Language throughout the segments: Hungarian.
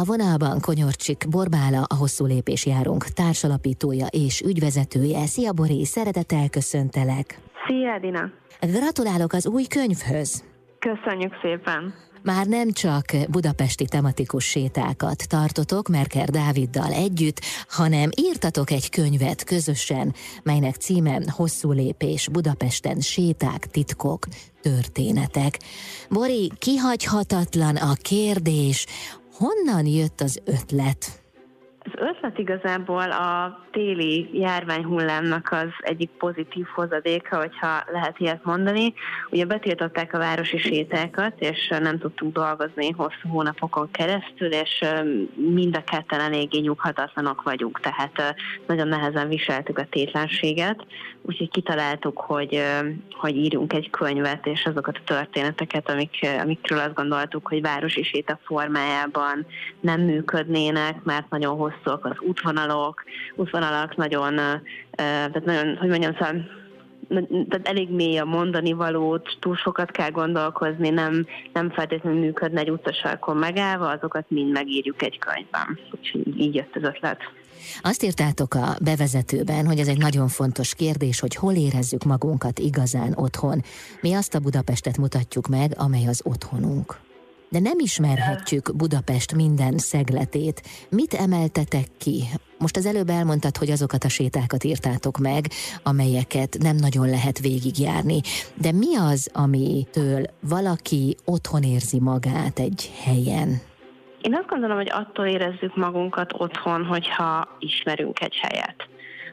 A vonalban Konyorcsik Borbála, a hosszú lépés járunk társalapítója és ügyvezetője. Szia Bori, szeretettel köszöntelek. Szia Edina. Gratulálok az új könyvhöz. Köszönjük szépen. Már nem csak budapesti tematikus sétákat tartotok Merker Dáviddal együtt, hanem írtatok egy könyvet közösen, melynek címe Hosszú lépés Budapesten séták, titkok, történetek. Bori, kihagyhatatlan a kérdés, honnan jött az ötlet? Az ötlet igazából a téli járványhullámnak az egyik pozitív hozadéka, hogyha lehet ilyet mondani. Ugye betiltották a városi sétákat, és nem tudtunk dolgozni hosszú hónapokon keresztül, és mind a ketten eléggé nyughatatlanok vagyunk, tehát nagyon nehezen viseltük a tétlenséget, úgyhogy kitaláltuk, hogy, hogy írjunk egy könyvet, és azokat a történeteket, amik, amikről azt gondoltuk, hogy városi séta formájában nem működnének, mert nagyon hosszúak az útvonalok, útvonalak nagyon, tehát nagyon, hogy mondjam, szóval tehát elég mély a mondani valót, túl sokat kell gondolkozni, nem, nem feltétlenül működne egy utcasarkon megállva, azokat mind megírjuk egy könyvben. Úgyhogy így jött az ötlet. Azt írtátok a bevezetőben, hogy ez egy nagyon fontos kérdés, hogy hol érezzük magunkat igazán otthon. Mi azt a Budapestet mutatjuk meg, amely az otthonunk. De nem ismerhetjük Budapest minden szegletét. Mit emeltetek ki? Most az előbb elmondtad, hogy azokat a sétákat írtátok meg, amelyeket nem nagyon lehet végigjárni. De mi az, amitől valaki otthon érzi magát egy helyen? Én azt gondolom, hogy attól érezzük magunkat otthon, hogyha ismerünk egy helyet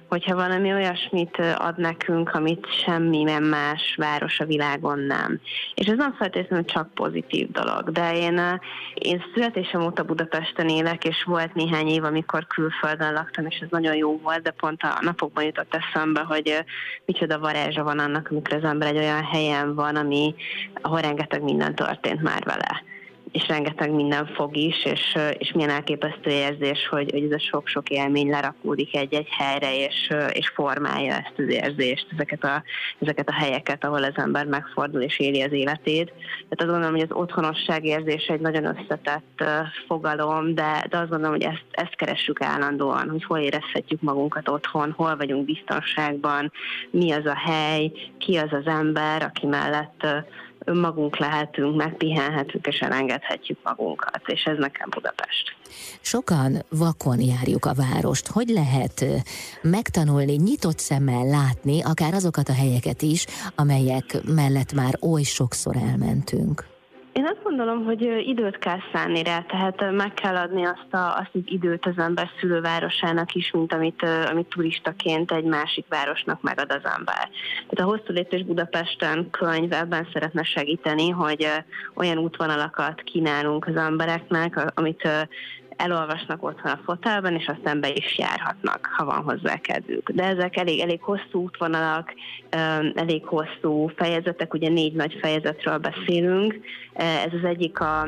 hogyha valami olyasmit ad nekünk, amit semmi más város a világon nem. És ez nem feltétlenül csak pozitív dolog, de én, én születésem óta Budapesten élek, és volt néhány év, amikor külföldön laktam, és ez nagyon jó volt, de pont a napokban jutott eszembe, hogy micsoda varázsa van annak, amikor az ember egy olyan helyen van, ami, ahol rengeteg minden történt már vele és rengeteg minden fog is, és, és milyen elképesztő érzés, hogy, hogy ez a sok-sok élmény lerakódik egy-egy helyre, és, és formálja ezt az érzést, ezeket a, ezeket a helyeket, ahol az ember megfordul és éli az életét. Tehát azt gondolom, hogy az otthonosság érzése egy nagyon összetett fogalom, de, de azt gondolom, hogy ezt, ezt keressük állandóan, hogy hol érezhetjük magunkat otthon, hol vagyunk biztonságban, mi az a hely, ki az az ember, aki mellett önmagunk lehetünk, megpihenhetünk és elengedhetjük magunkat, és ez nekem Budapest. Sokan vakon járjuk a várost. Hogy lehet megtanulni, nyitott szemmel látni akár azokat a helyeket is, amelyek mellett már oly sokszor elmentünk? Én azt gondolom, hogy időt kell szánni rá, tehát meg kell adni azt, a, azt az időt az ember szülővárosának is, mint amit, amit turistaként egy másik városnak megad az ember. Tehát a hosszú lépés Budapesten könyv ebben szeretne segíteni, hogy olyan útvonalakat kínálunk az embereknek, amit elolvasnak otthon a fotelben, és aztán be is járhatnak, ha van hozzá kedvük. De ezek elég, elég hosszú útvonalak, elég hosszú fejezetek, ugye négy nagy fejezetről beszélünk. Ez az egyik a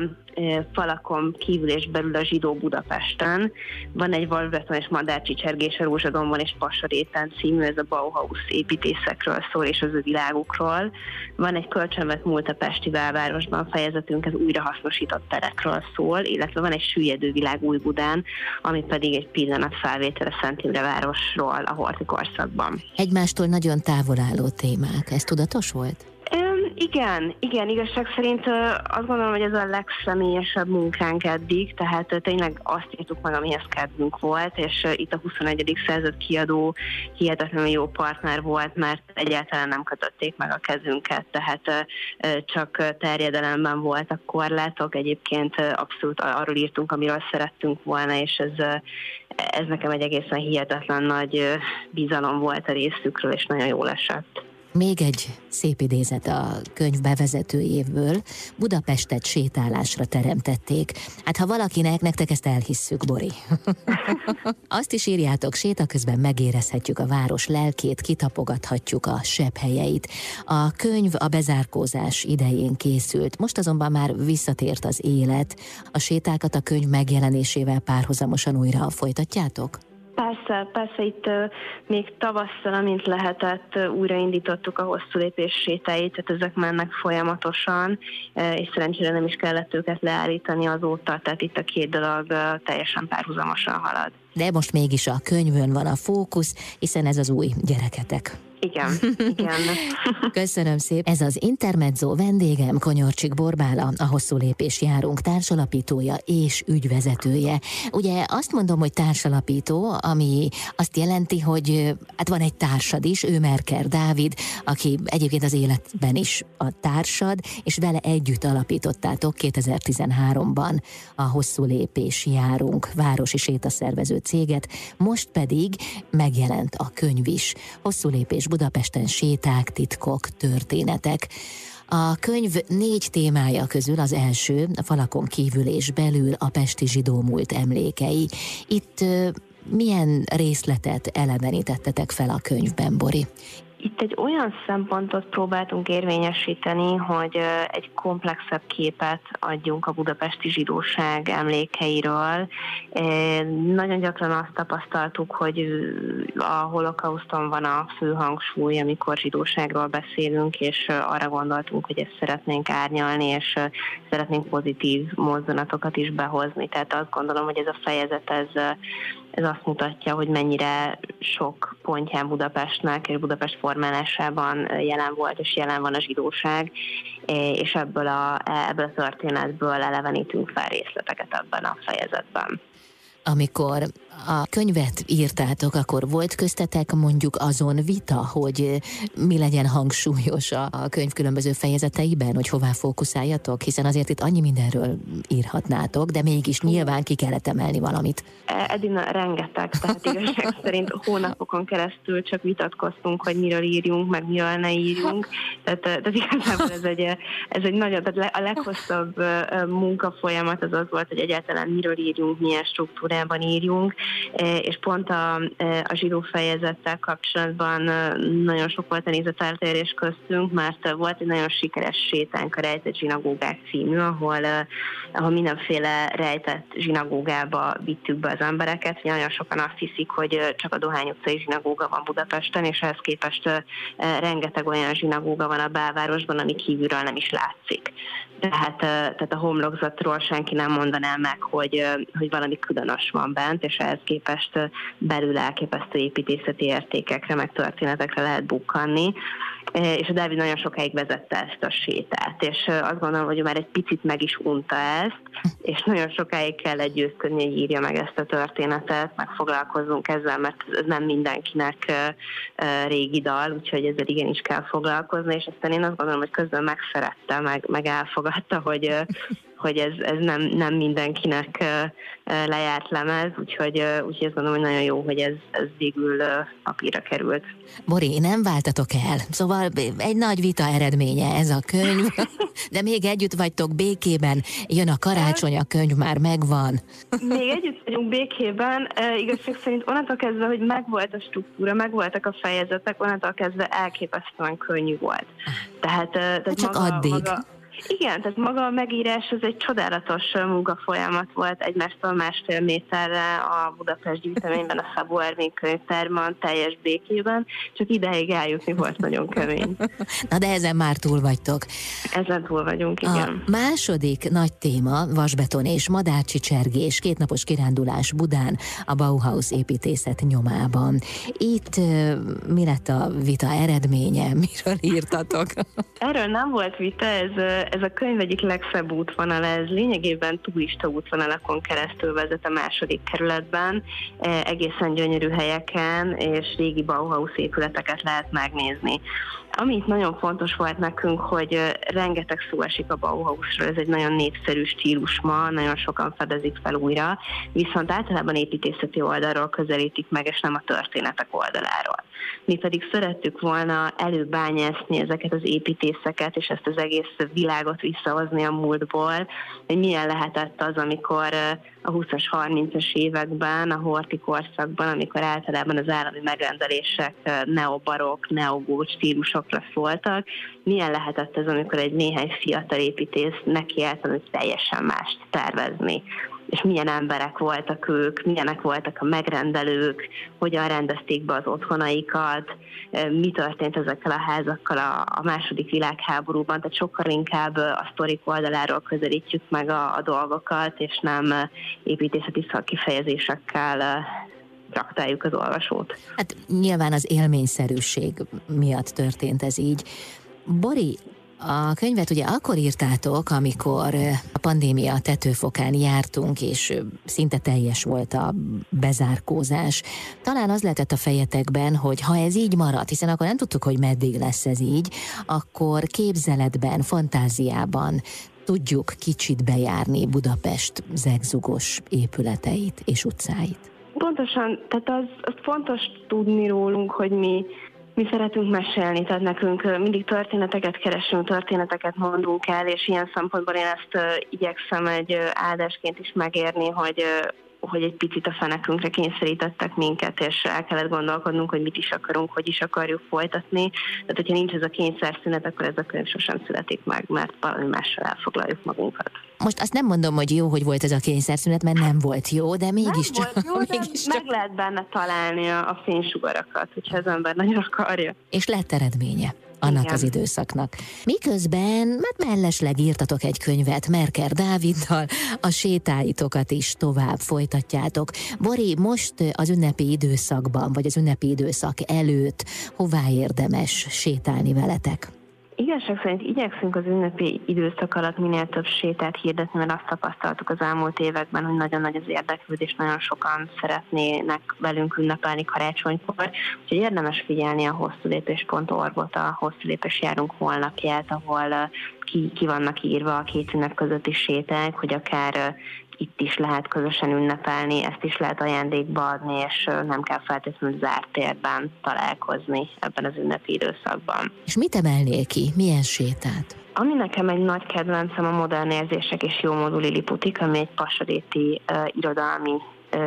falakon kívül és belül a zsidó Budapesten. Van egy Valveton és Madárcsicsergés a Rózsadombon és Pasaréten című, ez a Bauhaus építészekről szól és az ő világukról. Van egy kölcsönvet múlt a Pesti belvárosban fejezetünk, ez újrahasznosított terekről szól, illetve van egy süllyedő világ Új-Budán, ami pedig egy pillanat felvétele Szent Imre városról a Horti korszakban. Egymástól nagyon távol álló témák, ez tudatos volt? Igen, igen, igazság szerint azt gondolom, hogy ez a legszemélyesebb munkánk eddig, tehát tényleg azt írtuk meg, amihez kedvünk volt, és itt a 21. század kiadó hihetetlenül jó partner volt, mert egyáltalán nem kötötték meg a kezünket, tehát csak terjedelemben voltak korlátok, egyébként abszolút arról írtunk, amiről szerettünk volna, és ez, ez nekem egy egészen hihetetlen nagy bizalom volt a részükről, és nagyon jól esett. Még egy szép idézet a könyv bevezetőjéből. Budapestet sétálásra teremtették. Hát ha valakinek, nektek ezt elhisszük, Bori. Azt is írjátok, séta közben megérezhetjük a város lelkét, kitapogathatjuk a sebb helyeit. A könyv a bezárkózás idején készült, most azonban már visszatért az élet. A sétákat a könyv megjelenésével párhuzamosan újra folytatjátok? Persze, persze itt még tavasszal, amint lehetett, újraindítottuk a hosszú lépés sétáit, tehát ezek mennek folyamatosan, és szerencsére nem is kellett őket leállítani azóta, tehát itt a két dolog teljesen párhuzamosan halad. De most mégis a könyvön van a fókusz, hiszen ez az új gyereketek. Igen, igen. Köszönöm szépen. Ez az Intermezzo vendégem, Konyorcsik Borbála, a Hosszú Lépés Járunk társalapítója és ügyvezetője. Ugye azt mondom, hogy társalapító, ami azt jelenti, hogy hát van egy társad is, ő Merker Dávid, aki egyébként az életben is a társad, és vele együtt alapítottátok 2013-ban a Hosszú Lépés Járunk városi sétaszervező céget, most pedig megjelent a könyv is. Hosszú Lépés Budapesten séták, titkok, történetek. A könyv négy témája közül az első, a falakon kívül és belül a pesti zsidó múlt emlékei. Itt milyen részletet elevenítettetek fel a könyvben, Bori? Itt egy olyan szempontot próbáltunk érvényesíteni, hogy egy komplexebb képet adjunk a budapesti zsidóság emlékeiről. Nagyon gyakran azt tapasztaltuk, hogy a holokauszton van a fő hangsúly, amikor zsidóságról beszélünk, és arra gondoltunk, hogy ezt szeretnénk árnyalni, és szeretnénk pozitív mozdulatokat is behozni. Tehát azt gondolom, hogy ez a fejezet ez ez azt mutatja, hogy mennyire sok pontján Budapestnek és Budapest formálásában jelen volt és jelen van a zsidóság, és ebből a, ebből a történetből elevenítünk fel részleteket ebben a fejezetben amikor a könyvet írtátok, akkor volt köztetek mondjuk azon vita, hogy mi legyen hangsúlyos a könyv különböző fejezeteiben, hogy hová fókuszáljatok, hiszen azért itt annyi mindenről írhatnátok, de mégis nyilván ki kellett emelni valamit. E, Edina, rengeteg, tehát igazság szerint hónapokon keresztül csak vitatkoztunk, hogy miről írjunk, meg miről ne írjunk. Tehát, tehát igazából ez egy, ez egy nagyon, tehát a leghosszabb munkafolyamat az az volt, hogy egyáltalán miről írjunk, milyen struktúrában írjunk, E, és pont a, e, a zsidó fejezettel kapcsolatban e, nagyon sok volt a nézeteltérés köztünk, mert volt egy nagyon sikeres sétánk a Rejtett Zsinagógák című, ahol, ahol mindenféle rejtett zsinagógába vittük be az embereket. Nagyon sokan azt hiszik, hogy csak a Dohány utcai zsinagóga van Budapesten, és ehhez képest rengeteg olyan zsinagóga van a belvárosban, ami kívülről nem is látszik. Tehát, tehát a homlokzatról senki nem mondaná meg, hogy, hogy valami különös van bent, és ehhez képest belül elképesztő építészeti értékekre, meg történetekre lehet bukkanni. És a Dávid nagyon sokáig vezette ezt a sétát, és azt gondolom, hogy már egy picit meg is unta ezt, és nagyon sokáig kell győzködni, hogy írja meg ezt a történetet, meg foglalkozzunk ezzel, mert ez nem mindenkinek régi dal, úgyhogy ezzel igenis kell foglalkozni, és aztán én azt gondolom, hogy közben megszerette, meg, meg elfogadta, hogy, hogy ez, ez nem, nem mindenkinek lejárt lemez, úgyhogy, úgyhogy azt gondolom, hogy nagyon jó, hogy ez, ez végül papírra került. Bori, nem váltatok el, szóval egy nagy vita eredménye ez a könyv, de még együtt vagytok békében, jön a karácsony, a könyv már megvan. Még együtt vagyunk békében, igazság szerint onnantól kezdve, hogy megvolt a struktúra, megvoltak a fejezetek, onnantól kezdve elképesztően könnyű volt. Tehát, tehát csak maga, addig. Maga, igen, tehát maga a megírás az egy csodálatos munkafolyamat volt egymástól másfél méterre a Budapest gyűjteményben, a Szabó Ervin könyvtárban, teljes békében, csak ideig eljutni volt nagyon kemény. Na de ezen már túl vagytok. Ezen túl vagyunk, igen. A második nagy téma, vasbeton és madárcsicsergés, kétnapos kirándulás Budán, a Bauhaus építészet nyomában. Itt mi lett a vita eredménye? Miről írtatok? Erről nem volt vita, ez ez a könyv egyik legszebb útvonal, ez lényegében turista útvonalakon keresztül vezet a második kerületben, e, egészen gyönyörű helyeken és régi Bauhaus épületeket lehet megnézni. Amit nagyon fontos volt nekünk, hogy rengeteg szó esik a Bauhausról, ez egy nagyon népszerű stílus ma, nagyon sokan fedezik fel újra, viszont általában építészeti oldalról közelítik meg, és nem a történetek oldaláról. Mi pedig szerettük volna előbányászni ezeket az építészeket, és ezt az egész világot visszahozni a múltból, hogy milyen lehetett az, amikor a 20-as, 30-as években, a horti korszakban, amikor általában az állami megrendelések neobarok, neogót stílusokra szóltak, milyen lehetett ez, amikor egy néhány fiatal építész nekiállt, hogy teljesen mást tervezni? És milyen emberek voltak ők, milyenek voltak a megrendelők, hogyan rendezték be az otthonaikat, mi történt ezekkel a házakkal a, a második világháborúban, tehát sokkal inkább a sztorik oldaláról közelítjük meg a, a dolgokat, és nem építészeti szakkifejezésekkel traktáljuk az olvasót. Hát nyilván az élményszerűség miatt történt ez így. Bori, a könyvet ugye akkor írtátok, amikor a pandémia tetőfokán jártunk, és szinte teljes volt a bezárkózás. Talán az lehetett a fejetekben, hogy ha ez így marad, hiszen akkor nem tudtuk, hogy meddig lesz ez így, akkor képzeletben, fantáziában tudjuk kicsit bejárni Budapest zegzugos épületeit és utcáit. Pontosan, tehát az, az fontos tudni rólunk, hogy mi mi szeretünk mesélni, tehát nekünk mindig történeteket keresünk, történeteket mondunk el, és ilyen szempontból én ezt igyekszem egy áldásként is megérni, hogy hogy egy picit a fenekünkre kényszerítettek minket, és el kellett gondolkodnunk, hogy mit is akarunk, hogy is akarjuk folytatni. Tehát, hogyha nincs ez a kényszerszünet, akkor ez a könyv sosem születik meg, mert valami mással elfoglaljuk magunkat. Most azt nem mondom, hogy jó, hogy volt ez a kényszerszünet, mert nem volt jó, de mégiscsak. Nem volt jó, mégis meg lehet benne találni a, a fénysugarakat, hogyha az ember nagyon akarja. És lett eredménye annak Igen. az időszaknak. Miközben, mert mellesleg írtatok egy könyvet Merker Dáviddal, a sétáitokat is tovább folytatjátok. Bori, most az ünnepi időszakban, vagy az ünnepi időszak előtt hová érdemes sétálni veletek? Igazság szerint igyekszünk az ünnepi időszak alatt minél több sétát hirdetni, mert azt tapasztaltuk az elmúlt években, hogy nagyon nagy az érdeklődés, nagyon sokan szeretnének velünk ünnepelni karácsonykor. Úgyhogy érdemes figyelni a hosszúlépés.org-ot, a hosszúlépés járunk holnapját, ahol ki, ki vannak írva a két ünnep közötti séták, hogy akár itt is lehet közösen ünnepelni, ezt is lehet ajándékba adni, és nem kell feltétlenül zárt térben találkozni ebben az ünnepi időszakban. És mit emelnél ki? Milyen sétát? Ami nekem egy nagy kedvencem a modern érzések és jó módú Liliputik, ami egy pasadéti uh, irodalmi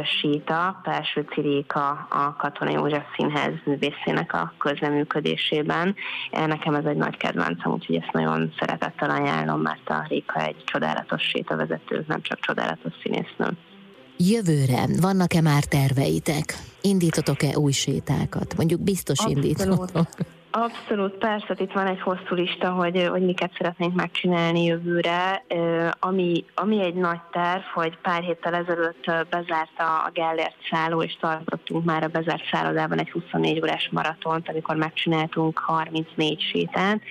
Síta, Pelső Ciréka a Katona József Színház művészének a közleműködésében. Nekem ez egy nagy kedvencem, úgyhogy ezt nagyon szeretettel ajánlom, mert a Réka egy csodálatos sétavezető, nem csak csodálatos színésznő. Jövőre vannak-e már terveitek? Indítotok-e új sétákat? Mondjuk biztos Abszolút. indítotok. Abszolút, persze, itt van egy hosszú lista, hogy, hogy miket szeretnénk megcsinálni jövőre. Ami, ami egy nagy terv, hogy pár héttel ezelőtt bezárta a Gellért szálló, és tartottunk már a bezárt szállodában egy 24 órás maratont, amikor megcsináltunk 34 sétát,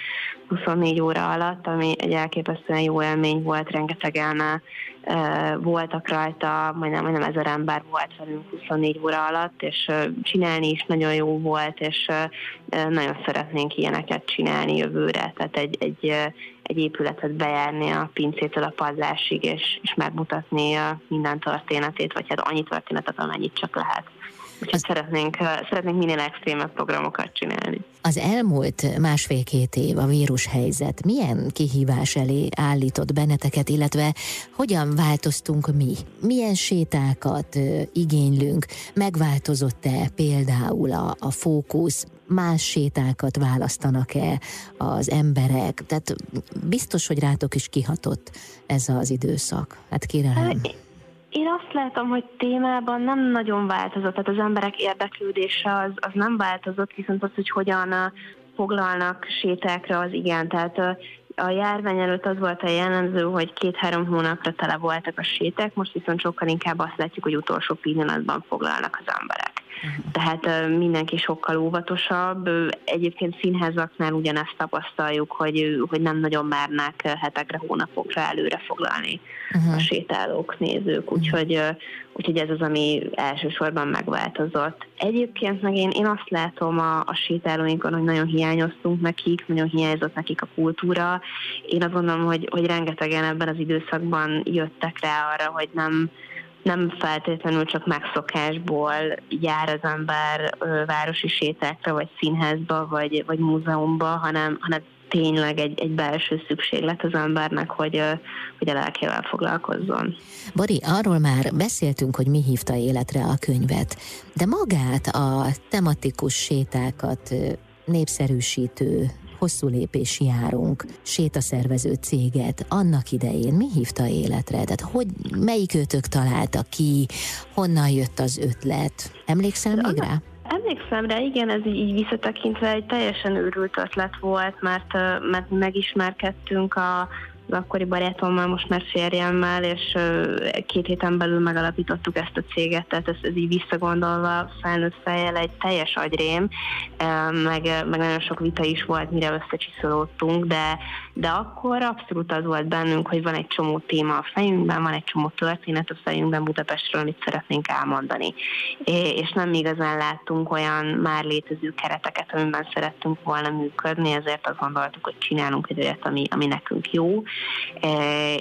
24 óra alatt, ami egy elképesztően jó élmény volt, rengetegen voltak rajta, majdnem, majdnem ezer ember volt velünk 24 óra alatt, és csinálni is nagyon jó volt, és nagyon szeretnénk ilyeneket csinálni jövőre, tehát egy, egy, egy épületet bejárni a pincétől a padlásig, és, és megmutatni minden történetét, vagy hát annyi történetet, amennyit csak lehet. Az... szeretnénk, szeretnénk minél extrémebb programokat csinálni. Az elmúlt másfél-két év a vírushelyzet milyen kihívás elé állított benneteket, illetve hogyan változtunk mi? Milyen sétákat igénylünk? Megváltozott-e például a, a fókusz? Más sétákat választanak-e az emberek? Tehát biztos, hogy rátok is kihatott ez az időszak. Hát kérem. Én azt látom, hogy témában nem nagyon változott, tehát az emberek érdeklődése az, az nem változott, viszont az, hogy hogyan foglalnak sétákra, az igen. Tehát a járvány előtt az volt a jellemző, hogy két-három hónapra tele voltak a séták, most viszont sokkal inkább azt látjuk, hogy utolsó pillanatban foglalnak az emberek. Tehát mindenki sokkal óvatosabb. Egyébként színházaknál ugyanezt tapasztaljuk, hogy, hogy nem nagyon mernek hetekre, hónapokra előre foglalni uh-huh. a sétálók, nézők. Úgyhogy, úgyhogy ez az, ami elsősorban megváltozott. Egyébként meg én, én azt látom a, a sétálóinkon, hogy nagyon hiányoztunk nekik, nagyon hiányzott nekik a kultúra. Én azt gondolom, hogy, hogy rengetegen ebben az időszakban jöttek rá arra, hogy nem nem feltétlenül csak megszokásból jár az ember városi sétákra, vagy színházba, vagy, vagy múzeumba, hanem, hanem tényleg egy, egy belső szükséglet az embernek, hogy, hogy a lelkével foglalkozzon. Bori, arról már beszéltünk, hogy mi hívta életre a könyvet, de magát a tematikus sétákat népszerűsítő hosszú lépés járunk, sétaszervező céget annak idején mi hívta életre? Tehát hogy melyik őtök találta ki, honnan jött az ötlet? Emlékszel még rá? Emlékszem rá, igen, ez így, így visszatekintve egy teljesen őrült ötlet volt, mert, mert megismerkedtünk a, az akkori barátommal, most már férjemmel, és két héten belül megalapítottuk ezt a céget, tehát ez, ez így visszagondolva felnőtt fejjel egy teljes agyrém, meg, meg nagyon sok vita is volt, mire összecsiszolódtunk, de, de akkor abszolút az volt bennünk, hogy van egy csomó téma a fejünkben, van egy csomó történet a fejünkben Budapestről, amit szeretnénk elmondani. És nem igazán láttunk olyan már létező kereteket, amiben szerettünk volna működni, ezért azt gondoltuk, hogy csinálunk egy olyat, ami, ami nekünk jó,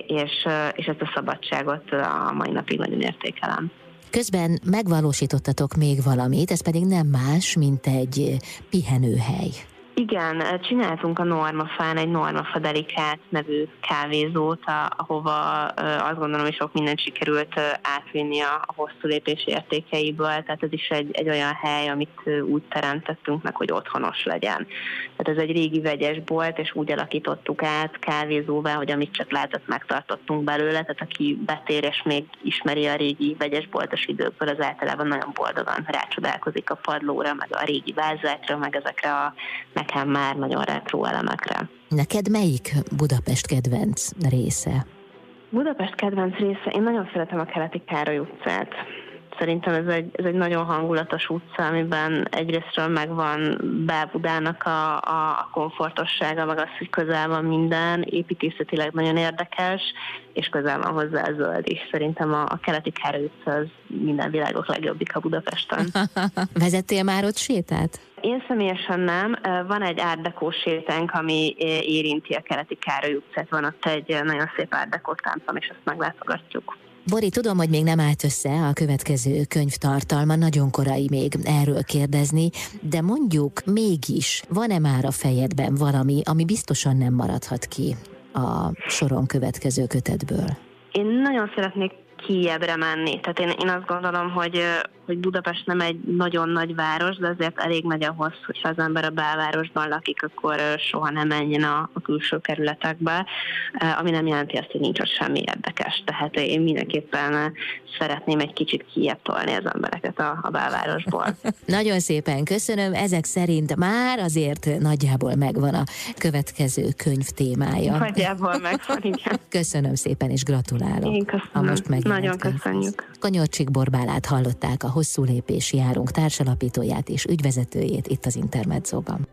és, és ezt a szabadságot a mai napig nagyon értékelem. Közben megvalósítottatok még valamit, ez pedig nem más, mint egy pihenőhely. Igen, csináltunk a Normafán egy Normafa Delikát nevű kávézót, ahova azt gondolom, hogy sok mindent sikerült átvinni a, hosszú lépés értékeiből, tehát ez is egy, egy olyan hely, amit úgy teremtettünk meg, hogy otthonos legyen. Tehát ez egy régi vegyes bolt, és úgy alakítottuk át kávézóvá, hogy amit csak lehetett, megtartottunk belőle, tehát aki betér és még ismeri a régi vegyes boltos időkből, az általában nagyon boldogan rácsodálkozik a padlóra, meg a régi vázákra, meg ezekre a meg nekem már nagyon retro elemekre. Neked melyik Budapest kedvenc része? Budapest kedvenc része, én nagyon szeretem a Keleti Károly utcát. Szerintem ez egy, ez egy nagyon hangulatos utca, amiben egyrésztről megvan Belbudának a, a komfortossága, meg az, hogy közel van minden, építészetileg nagyon érdekes, és közel van hozzá a zöld is. Szerintem a, a keleti Károly utca az minden világok legjobbik a Budapesten. Vezettél már ott sétát? Én személyesen nem. Van egy árdekó sétánk, ami érinti a keleti Károly utcát. Van ott egy nagyon szép árdekó táncom, és ezt meglátogatjuk. Bori, tudom, hogy még nem állt össze a következő könyv tartalma, nagyon korai még erről kérdezni, de mondjuk mégis van-e már a fejedben valami, ami biztosan nem maradhat ki a soron következő kötetből? Én nagyon szeretnék kiebbre menni. Tehát én, én azt gondolom, hogy, hogy Budapest nem egy nagyon nagy város, de azért elég nagy ahhoz, hogyha az ember a belvárosban lakik, akkor soha nem menjen a, a külső kerületekbe, ami nem jelenti azt, hogy nincs ott semmi érdekes. Tehát én mindenképpen szeretném egy kicsit kiebb tolni az embereket a, a belvárosból. Nagyon szépen köszönöm. Ezek szerint már azért nagyjából megvan a következő könyv témája. Nagyjából megvan, igen. Köszönöm szépen, és gratulálok. Én köszönöm. A most Nagyon köszönjük. Kanyarcsik Borbálát hallották a hosszú lépési járunk társalapítóját és ügyvezetőjét itt az Intermedzóban.